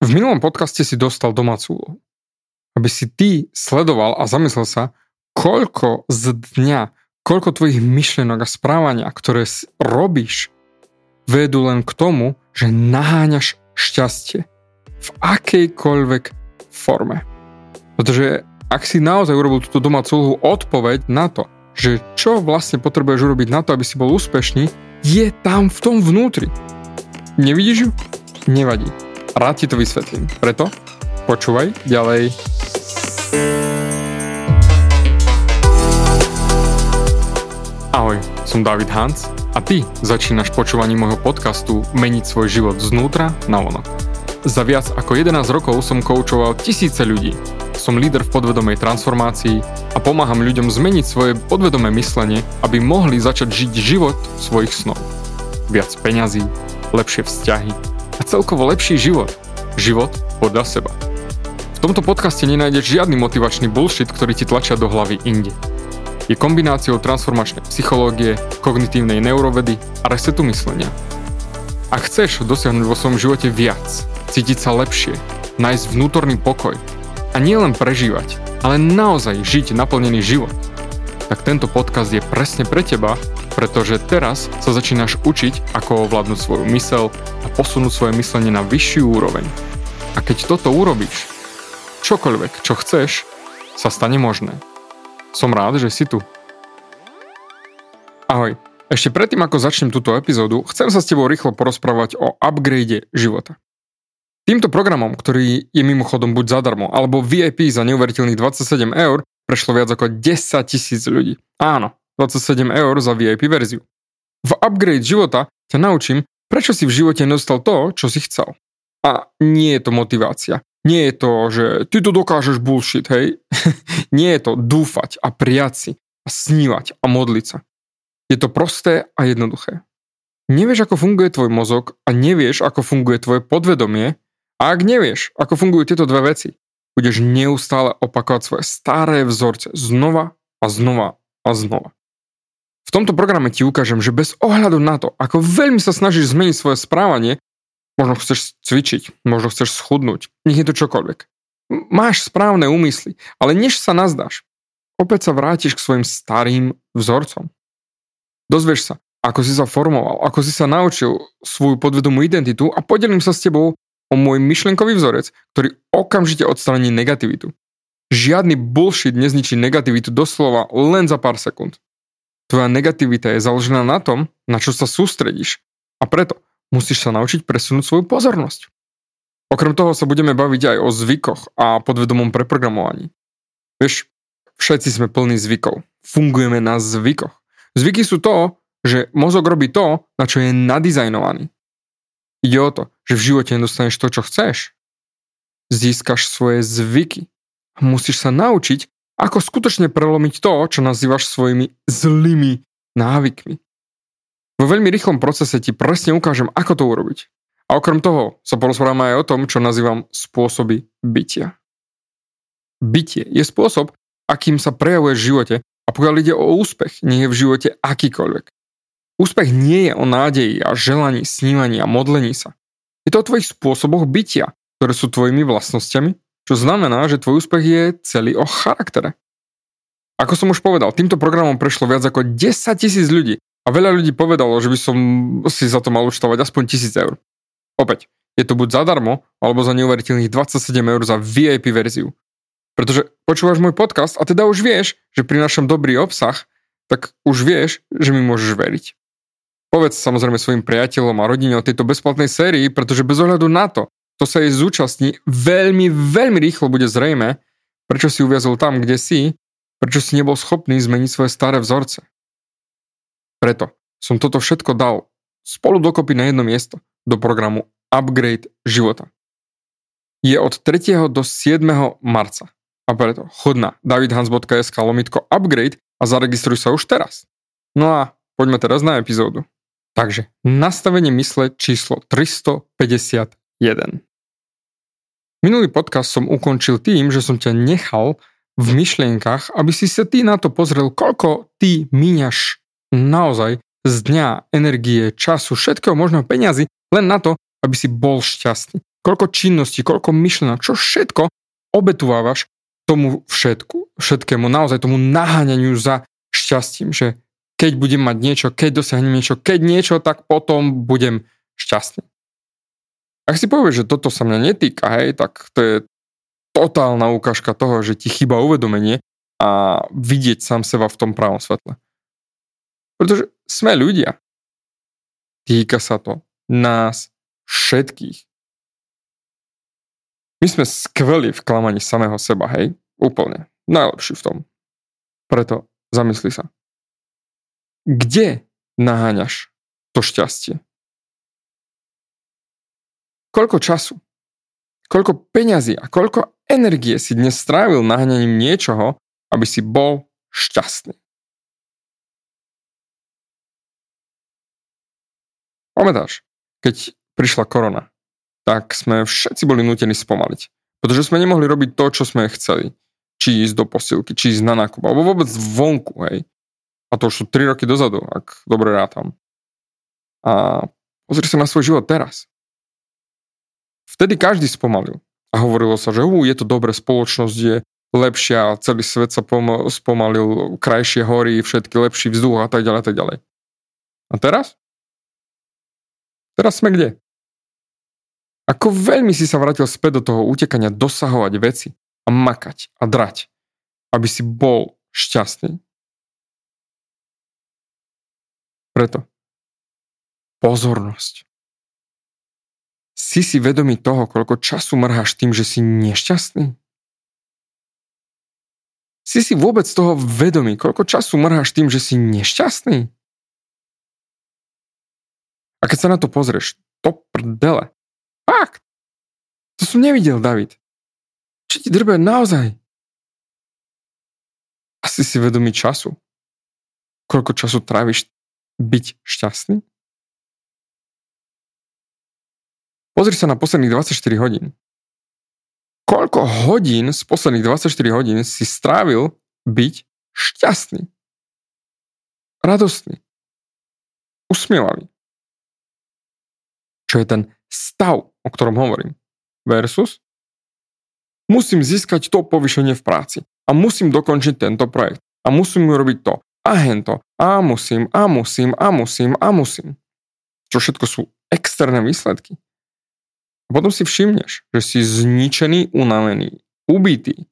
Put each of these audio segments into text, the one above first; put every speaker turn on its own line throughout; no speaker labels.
V minulom podcaste si dostal domácu úlohu. Aby si ty sledoval a zamyslel sa, koľko z dňa, koľko tvojich myšlienok a správania, ktoré robíš, vedú len k tomu, že naháňaš šťastie v akejkoľvek forme. Pretože ak si naozaj urobil túto domácu úlohu, odpoveď na to, že čo vlastne potrebuješ urobiť na to, aby si bol úspešný, je tam v tom vnútri. Nevidíš ju? Nevadí Rád ti to vysvetlím. Preto počúvaj ďalej. Ahoj, som David Hans a ty začínaš počúvaním môjho podcastu Meniť svoj život znútra na vonok. Za viac ako 11 rokov som koučoval tisíce ľudí. Som líder v podvedomej transformácii a pomáham ľuďom zmeniť svoje podvedomé myslenie, aby mohli začať žiť život svojich snov. Viac peňazí, lepšie vzťahy, a celkovo lepší život. Život podľa seba. V tomto podcaste nenájdeš žiadny motivačný bullshit, ktorý ti tlačia do hlavy inde. Je kombináciou transformačnej psychológie, kognitívnej neurovedy a resetu myslenia. Ak chceš dosiahnuť vo svojom živote viac, cítiť sa lepšie, nájsť vnútorný pokoj a nielen prežívať, ale naozaj žiť naplnený život, tak tento podcast je presne pre teba pretože teraz sa začínaš učiť, ako ovládnuť svoju mysel a posunúť svoje myslenie na vyššiu úroveň. A keď toto urobíš, čokoľvek, čo chceš, sa stane možné. Som rád, že si tu. Ahoj, ešte predtým, ako začnem túto epizódu, chcem sa s tebou rýchlo porozprávať o upgrade života. Týmto programom, ktorý je mimochodom buď zadarmo, alebo VIP za neuveriteľných 27 eur, prešlo viac ako 10 tisíc ľudí. Áno, 27 eur za VIP verziu. V upgrade života ťa naučím, prečo si v živote nedostal to, čo si chcel. A nie je to motivácia. Nie je to, že ty to dokážeš bullshit, hej. nie je to dúfať a prijať si a snívať a modliť sa. Je to prosté a jednoduché. Nevieš, ako funguje tvoj mozog a nevieš, ako funguje tvoje podvedomie a ak nevieš, ako fungujú tieto dve veci, budeš neustále opakovať svoje staré vzorce znova a znova a znova. V tomto programe ti ukážem, že bez ohľadu na to, ako veľmi sa snažíš zmeniť svoje správanie, možno chceš cvičiť, možno chceš schudnúť, nech je to čokoľvek. Máš správne úmysly, ale než sa nazdáš, opäť sa vrátiš k svojim starým vzorcom. Dozvieš sa, ako si sa formoval, ako si sa naučil svoju podvedomú identitu a podelím sa s tebou o môj myšlenkový vzorec, ktorý okamžite odstraní negativitu. Žiadny bullshit nezničí negativitu doslova len za pár sekúnd. Tvoja negativita je založená na tom, na čo sa sústredíš. A preto musíš sa naučiť presunúť svoju pozornosť. Okrem toho sa budeme baviť aj o zvykoch a podvedomom preprogramovaní. Vieš, všetci sme plní zvykov. Fungujeme na zvykoch. Zvyky sú to, že mozog robí to, na čo je nadizajnovaný. Ide o to, že v živote nedostaneš to, čo chceš. Získaš svoje zvyky. Musíš sa naučiť ako skutočne prelomiť to, čo nazývaš svojimi zlými návykmi. Vo veľmi rýchlom procese ti presne ukážem, ako to urobiť. A okrem toho sa porozprávame aj o tom, čo nazývam spôsoby bytia. Bytie je spôsob, akým sa prejavuje v živote a pokiaľ ide o úspech, nie je v živote akýkoľvek. Úspech nie je o nádeji a želaní, snívaní a modlení sa. Je to o tvojich spôsoboch bytia, ktoré sú tvojimi vlastnosťami čo znamená, že tvoj úspech je celý o charaktere. Ako som už povedal, týmto programom prešlo viac ako 10 tisíc ľudí a veľa ľudí povedalo, že by som si za to mal účtovať aspoň 1000 eur. Opäť, je to buď zadarmo, alebo za neuveriteľných 27 eur za VIP verziu. Pretože počúvaš môj podcast a teda už vieš, že prinášam dobrý obsah, tak už vieš, že mi môžeš veriť. Povedz samozrejme svojim priateľom a rodine o tejto bezplatnej sérii, pretože bez ohľadu na to, to sa jej zúčastní, veľmi, veľmi rýchlo bude zrejme, prečo si uviazol tam, kde si, prečo si nebol schopný zmeniť svoje staré vzorce. Preto som toto všetko dal spolu dokopy na jedno miesto do programu Upgrade života. Je od 3. do 7. marca. A preto chod na davidhans.sk lomitko upgrade a zaregistruj sa už teraz. No a poďme teraz na epizódu. Takže nastavenie mysle číslo 351. Minulý podcast som ukončil tým, že som ťa nechal v myšlienkach, aby si sa ty na to pozrel, koľko ty míňaš naozaj z dňa, energie, času, všetkého možného peňazí len na to, aby si bol šťastný. koľko činností, koľko myšlenok, čo všetko obetuvávaš tomu všetku, všetkému, naozaj tomu naháňaniu za šťastím, že keď budem mať niečo, keď dosiahnem niečo, keď niečo, tak potom budem šťastný. Ak si povieš, že toto sa mňa netýka, hej, tak to je totálna ukážka toho, že ti chýba uvedomenie a vidieť sám seba v tom pravom svetle. Pretože sme ľudia. Týka sa to nás všetkých. My sme skvelí v klamaní samého seba, hej? Úplne. Najlepší v tom. Preto zamysli sa. Kde naháňaš to šťastie? Koľko času, koľko peňazí a koľko energie si dnes strávil naháňaním niečoho, aby si bol šťastný? Pamätáš, keď prišla korona, tak sme všetci boli nutení spomaliť. Pretože sme nemohli robiť to, čo sme chceli. Či ísť do posilky, či ísť na nákup, alebo vôbec vonku, hej. A to už sú 3 roky dozadu, ak dobre rátam. A pozri sa na svoj život teraz. Vtedy každý spomalil. A hovorilo sa, že uh, je to dobré, spoločnosť je lepšia, celý svet sa pom- spomalil, krajšie hory, všetky lepší vzduch a tak ďalej, a tak ďalej. A teraz? Teraz sme kde? Ako veľmi si sa vrátil späť do toho utekania dosahovať veci a makať a drať, aby si bol šťastný. Preto pozornosť. Si si vedomý toho, koľko času mrháš tým, že si nešťastný? Si si vôbec toho vedomý, koľko času mrháš tým, že si nešťastný? A keď sa na to pozrieš, to prdele. Fakt. To som nevidel, David. Čo ti drbe naozaj? Asi si vedomý času. Koľko času tráviš byť šťastný? Pozri sa na posledných 24 hodín. Koľko hodín z posledných 24 hodín si strávil byť šťastný? Radostný. Usmievavý čo je ten stav, o ktorom hovorím. Versus musím získať to povýšenie v práci a musím dokončiť tento projekt a musím urobiť to a hento a musím a musím a musím a musím. Čo všetko sú externé výsledky. A potom si všimneš, že si zničený, unavený, ubitý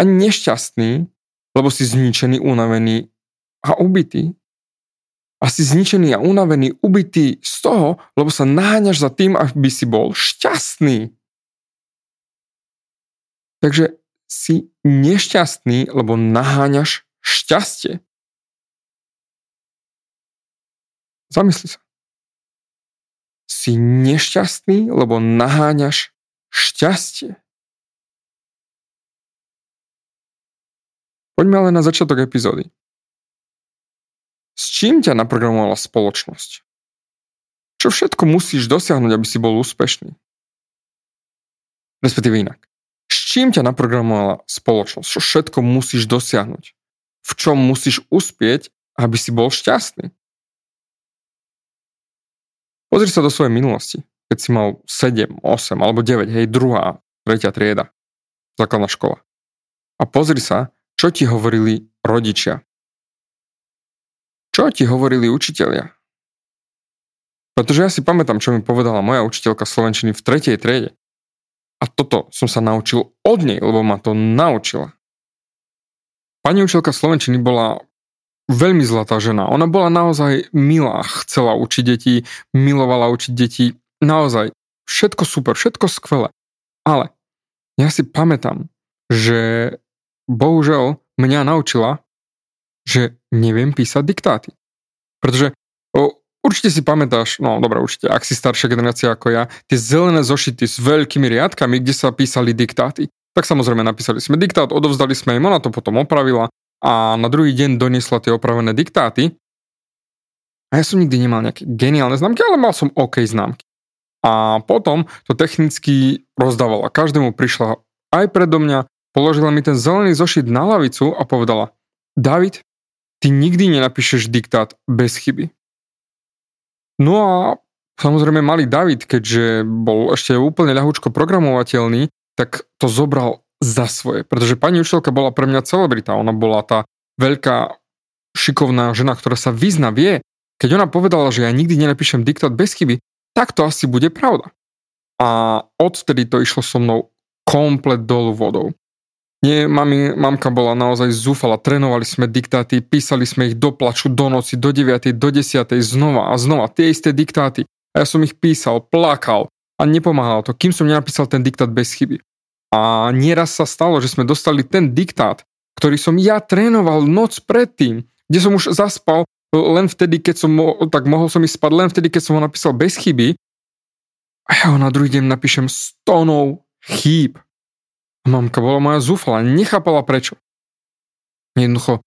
a nešťastný, lebo si zničený, unavený a ubitý a si zničený a unavený, ubitý z toho, lebo sa naháňaš za tým, aby si bol šťastný. Takže si nešťastný, lebo naháňaš šťastie. Zamysli sa. Si nešťastný, lebo naháňaš šťastie. Poďme ale na začiatok epizódy. S čím ťa naprogramovala spoločnosť? Čo všetko musíš dosiahnuť, aby si bol úspešný? Respektíve inak. S čím ťa naprogramovala spoločnosť? Čo všetko musíš dosiahnuť? V čom musíš uspieť, aby si bol šťastný? Pozri sa do svojej minulosti. Keď si mal 7, 8 alebo 9, hej, druhá, tretia trieda, základná škola. A pozri sa, čo ti hovorili rodičia, čo ti hovorili učitelia? Pretože ja si pamätám, čo mi povedala moja učiteľka Slovenčiny v tretej triede. A toto som sa naučil od nej, lebo ma to naučila. Pani učiteľka Slovenčiny bola veľmi zlatá žena. Ona bola naozaj milá, chcela učiť deti, milovala učiť deti. Naozaj, všetko super, všetko skvelé. Ale ja si pamätám, že bohužel mňa naučila, že neviem písať diktáty. Pretože o, určite si pamätáš, no dobré, určite, ak si staršia generácia ako ja, tie zelené zošity s veľkými riadkami, kde sa písali diktáty. Tak samozrejme napísali sme diktát, odovzdali sme im, ona to potom opravila a na druhý deň doniesla tie opravené diktáty. A ja som nikdy nemal nejaké geniálne známky, ale mal som OK známky. A potom to technicky rozdávala. Každému prišla aj predo mňa, položila mi ten zelený zošit na lavicu a povedala David, ty nikdy nenapíšeš diktát bez chyby. No a samozrejme malý David, keďže bol ešte úplne ľahúčko programovateľný, tak to zobral za svoje. Pretože pani učiteľka bola pre mňa celebrita. Ona bola tá veľká šikovná žena, ktorá sa vyzna, vie. Keď ona povedala, že ja nikdy nenapíšem diktát bez chyby, tak to asi bude pravda. A odtedy to išlo so mnou komplet dolu vodou. Nie, mami, mamka bola naozaj zúfala, trénovali sme diktáty, písali sme ich do plaču, do noci, do 9, do 10, znova a znova, tie isté diktáty. A ja som ich písal, plakal a nepomáhalo to, kým som nenapísal ten diktát bez chyby. A nieraz sa stalo, že sme dostali ten diktát, ktorý som ja trénoval noc predtým, kde som už zaspal len vtedy, keď som, mo- tak mohol som ísť spať len vtedy, keď som ho napísal bez chyby. A ja ho na druhý deň napíšem s tónou chýb. Mamka bola moja zúfala, nechápala prečo. Jednoducho,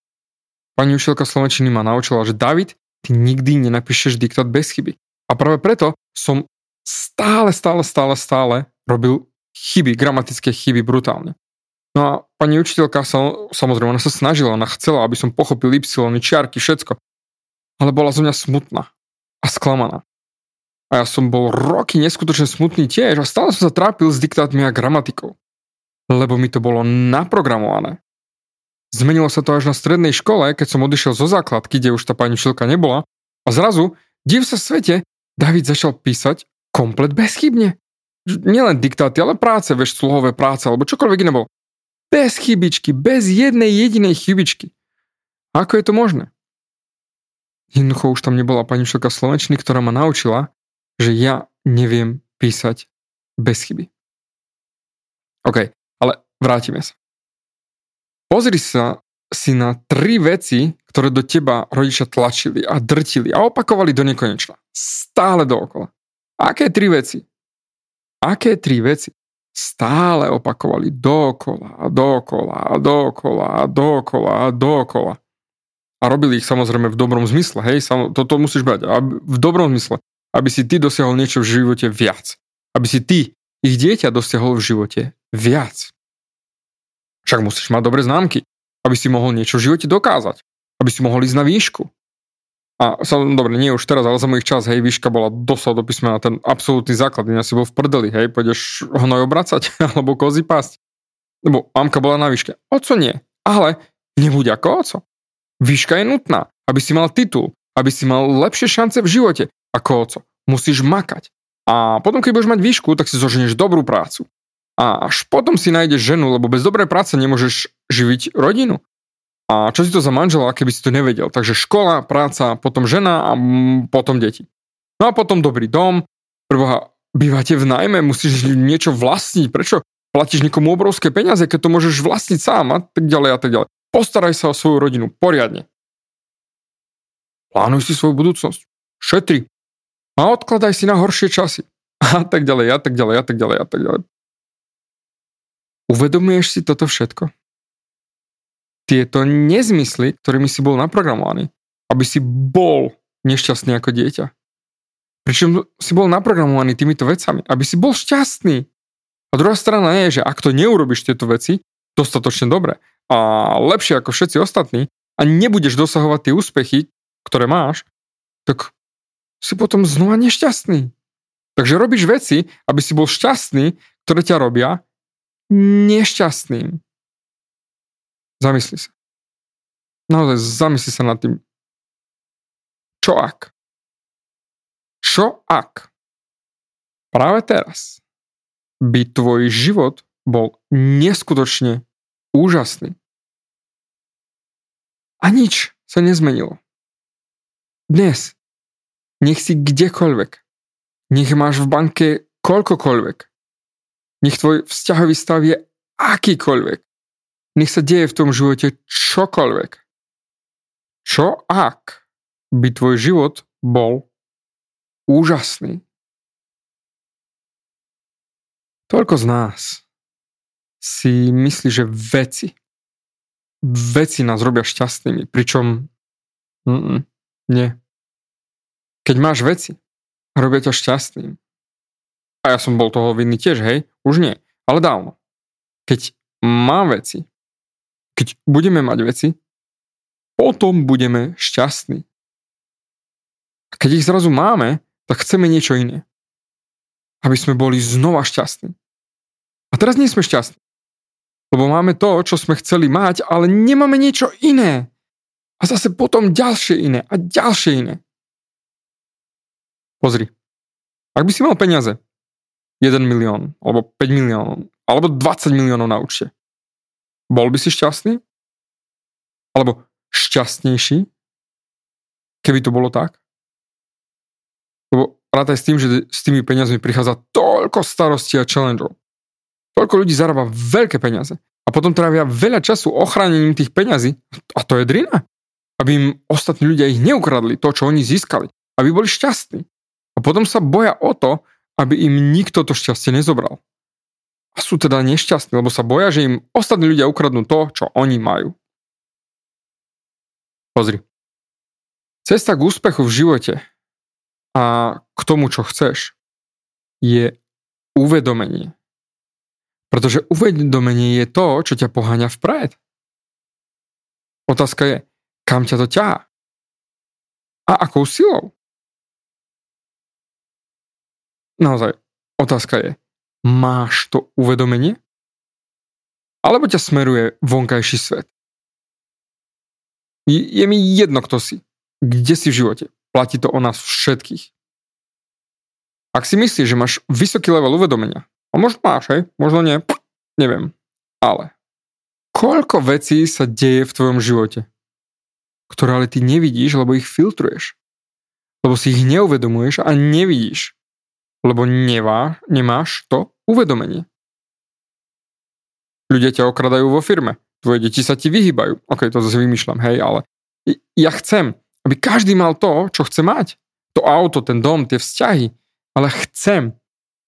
pani učiteľka Slovenčiny ma naučila, že David, ty nikdy nenapíšeš diktát bez chyby. A práve preto som stále, stále, stále, stále robil chyby, gramatické chyby brutálne. No a pani učiteľka sa, samozrejme, ona sa snažila, ona chcela, aby som pochopil y, čiarky, všetko. Ale bola zo mňa smutná a sklamaná. A ja som bol roky neskutočne smutný tiež a stále som sa trápil s diktátmi a gramatikou lebo mi to bolo naprogramované. Zmenilo sa to až na strednej škole, keď som odišiel zo základky, kde už tá pani šilka nebola, a zrazu, div sa svete, David začal písať komplet bezchybne. Nielen diktáty, ale práce, vieš, sluhové práce, alebo čokoľvek iné bol. Bez chybičky, bez jednej jedinej chybičky. Ako je to možné? Jednoducho už tam nebola pani šilka Slovenčiny, ktorá ma naučila, že ja neviem písať bez chyby. OK, Vrátime sa. Pozri sa si na tri veci, ktoré do teba rodičia tlačili a drtili a opakovali do nekonečna. Stále dookola. Aké tri veci? Aké tri veci? Stále opakovali dookola a dookola a dookola a dookola a dookola. A robili ich samozrejme v dobrom zmysle, hej, toto musíš brať, v dobrom zmysle, aby si ty dosiahol niečo v živote viac. Aby si ty, ich dieťa dosiahol v živote viac. Však musíš mať dobré známky, aby si mohol niečo v živote dokázať. Aby si mohol ísť na výšku. A som, dobre, nie už teraz, ale za mojich čas, hej, výška bola dosad do písmena ten absolútny základ. Ja si bol v prdeli, hej, pôjdeš hnoj obracať, alebo kozy pásť. Lebo mamka bola na výške. Oco nie. Ale nebuď ako oco. Výška je nutná, aby si mal titul, aby si mal lepšie šance v živote ako oco. Musíš makať. A potom, keď budeš mať výšku, tak si zoženieš dobrú prácu a až potom si nájdeš ženu, lebo bez dobrej práce nemôžeš živiť rodinu. A čo si to za manžela, keby si to nevedel? Takže škola, práca, potom žena a potom deti. No a potom dobrý dom, prvoha, bývate v najmä, musíš niečo vlastniť, prečo platíš niekomu obrovské peniaze, keď to môžeš vlastniť sám a tak ďalej a tak ďalej. Postaraj sa o svoju rodinu, poriadne. Plánuj si svoju budúcnosť, šetri a odkladaj si na horšie časy a tak ďalej, a tak ďalej, a tak ďalej, a tak ďalej. Uvedomuješ si toto všetko? Tieto nezmysly, ktorými si bol naprogramovaný, aby si bol nešťastný ako dieťa. Pričom si bol naprogramovaný týmito vecami, aby si bol šťastný. A druhá strana je, že ak to neurobiš tieto veci dostatočne dobre a lepšie ako všetci ostatní a nebudeš dosahovať tie úspechy, ktoré máš, tak si potom znova nešťastný. Takže robíš veci, aby si bol šťastný, ktoré ťa robia nešťastným. Zamysli sa. Naozaj zamysli sa nad tým. Čo ak? Čo ak? Práve teraz by tvoj život bol neskutočne úžasný. A nič sa nezmenilo. Dnes nech si kdekoľvek, nech máš v banke koľkokoľvek, nech tvoj vzťahový stav je akýkoľvek. Nech sa deje v tom živote čokoľvek. Čo ak by tvoj život bol úžasný? Toľko z nás si myslí, že veci, veci nás robia šťastnými, pričom nie. Keď máš veci, robia ťa šťastným, a ja som bol toho vinný tiež, hej, už nie, ale dávno. Keď mám veci, keď budeme mať veci, potom budeme šťastní. A keď ich zrazu máme, tak chceme niečo iné. Aby sme boli znova šťastní. A teraz nie sme šťastní. Lebo máme to, čo sme chceli mať, ale nemáme niečo iné. A zase potom ďalšie iné a ďalšie iné. Pozri. Ak by si mal peniaze, 1 milión, alebo 5 miliónov, alebo 20 miliónov na účte, bol by si šťastný? Alebo šťastnejší? Keby to bolo tak? Lebo rátaj s tým, že s tými peniazmi prichádza toľko starostí a challengeov. Toľko ľudí zarába veľké peniaze a potom trávia veľa času ochránením tých peňazí a to je drina. Aby im ostatní ľudia ich neukradli, to, čo oni získali. Aby boli šťastní. A potom sa boja o to, aby im nikto to šťastie nezobral. A sú teda nešťastní, lebo sa boja, že im ostatní ľudia ukradnú to, čo oni majú. Pozri. Cesta k úspechu v živote a k tomu, čo chceš, je uvedomenie. Pretože uvedomenie je to, čo ťa poháňa vpred. Otázka je, kam ťa to ťahá? A akou silou? Naozaj, otázka je, máš to uvedomenie? Alebo ťa smeruje vonkajší svet? Je, mi jedno, kto si. Kde si v živote. Platí to o nás všetkých. Ak si myslíš, že máš vysoký level uvedomenia, a možno máš, hej, možno nie, neviem. Ale koľko vecí sa deje v tvojom živote, ktoré ale ty nevidíš, lebo ich filtruješ. Lebo si ich neuvedomuješ a nevidíš. Lebo nevá, nemáš to uvedomenie. Ľudia ťa okradajú vo firme. Tvoje deti sa ti vyhýbajú. Ok, to zase vymýšľam, hej, ale ja chcem, aby každý mal to, čo chce mať. To auto, ten dom, tie vzťahy. Ale chcem,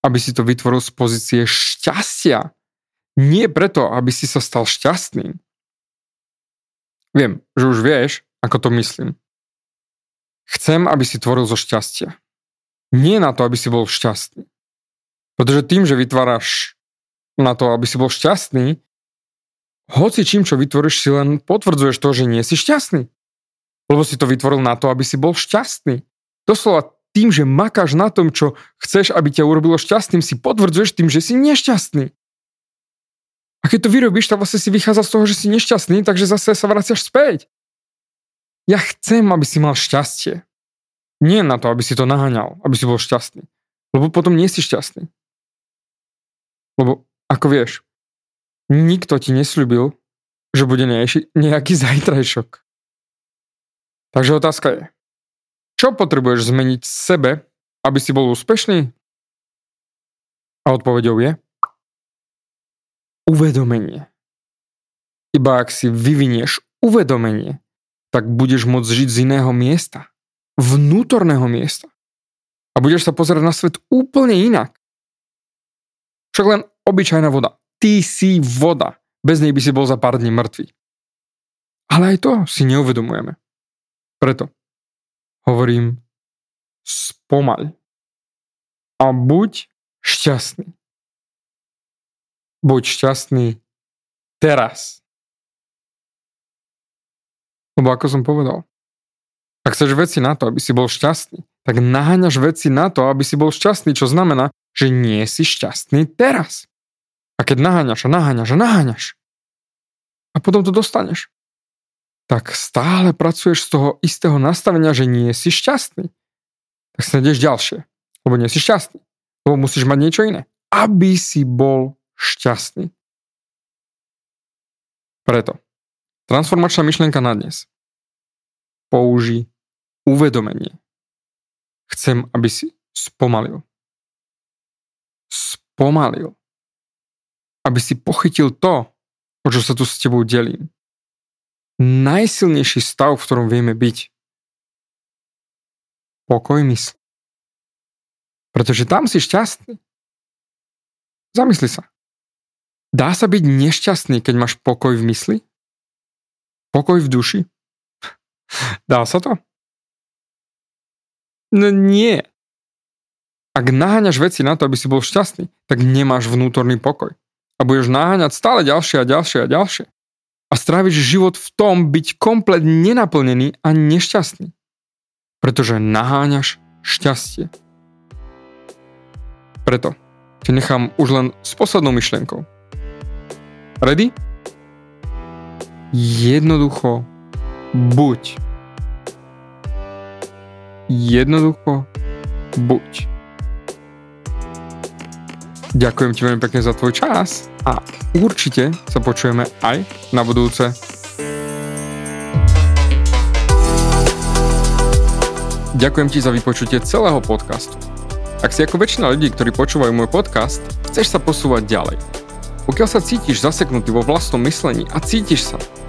aby si to vytvoril z pozície šťastia. Nie preto, aby si sa stal šťastným. Viem, že už vieš, ako to myslím. Chcem, aby si tvoril zo šťastia. Nie na to, aby si bol šťastný. Pretože tým, že vytváraš na to, aby si bol šťastný, hoci čím, čo vytvoríš, si len potvrdzuješ to, že nie si šťastný. Lebo si to vytvoril na to, aby si bol šťastný. Doslova tým, že makáš na tom, čo chceš, aby ťa urobilo šťastným, si potvrdzuješ tým, že si nešťastný. A keď to vyrobíš, tak vlastne si vychádza z toho, že si nešťastný, takže zase sa vraciaš späť. Ja chcem, aby si mal šťastie. Nie na to, aby si to naháňal, aby si bol šťastný. Lebo potom nie si šťastný. Lebo, ako vieš, nikto ti nesľúbil, že bude nejaký zajtrajšok. Takže otázka je, čo potrebuješ zmeniť v sebe, aby si bol úspešný? A odpovedou je uvedomenie. Iba ak si vyvinieš uvedomenie, tak budeš môcť žiť z iného miesta. Vnútorného miesta. A budeš sa pozerať na svet úplne inak. Však len obyčajná voda. Ty si voda. Bez nej by si bol za pár dní mŕtvý. Ale aj to si neuvedomujeme. Preto hovorím spomaľ a buď šťastný. Buď šťastný teraz. Lebo ako som povedal, ak chceš veci na to, aby si bol šťastný, tak naháňaš veci na to, aby si bol šťastný, čo znamená, že nie si šťastný teraz. A keď naháňaš a naháňaš a naháňaš, a potom to dostaneš, tak stále pracuješ z toho istého nastavenia, že nie si šťastný. Tak sa ideš ďalšie, lebo nie si šťastný. Lebo musíš mať niečo iné, aby si bol šťastný. Preto, transformačná myšlienka na dnes. Použi uvedomenie. Chcem, aby si spomalil. Spomalil. Aby si pochytil to, o čo sa tu s tebou delím najsilnejší stav, v ktorom vieme byť. Pokoj mysl. Pretože tam si šťastný. Zamysli sa. Dá sa byť nešťastný, keď máš pokoj v mysli? Pokoj v duši? Dá sa to? No nie. Ak naháňaš veci na to, aby si bol šťastný, tak nemáš vnútorný pokoj. A budeš naháňať stále ďalšie a ďalšie a ďalšie a stráviš život v tom byť komplet nenaplnený a nešťastný. Pretože naháňaš šťastie. Preto ťa nechám už len s poslednou myšlienkou. Ready? Jednoducho buď. Jednoducho buď. Ďakujem ti veľmi pekne za tvoj čas a určite sa počujeme aj na budúce. Ďakujem ti za vypočutie celého podcastu. Ak si ako väčšina ľudí, ktorí počúvajú môj podcast, chceš sa posúvať ďalej. Pokiaľ sa cítiš zaseknutý vo vlastnom myslení a cítiš sa,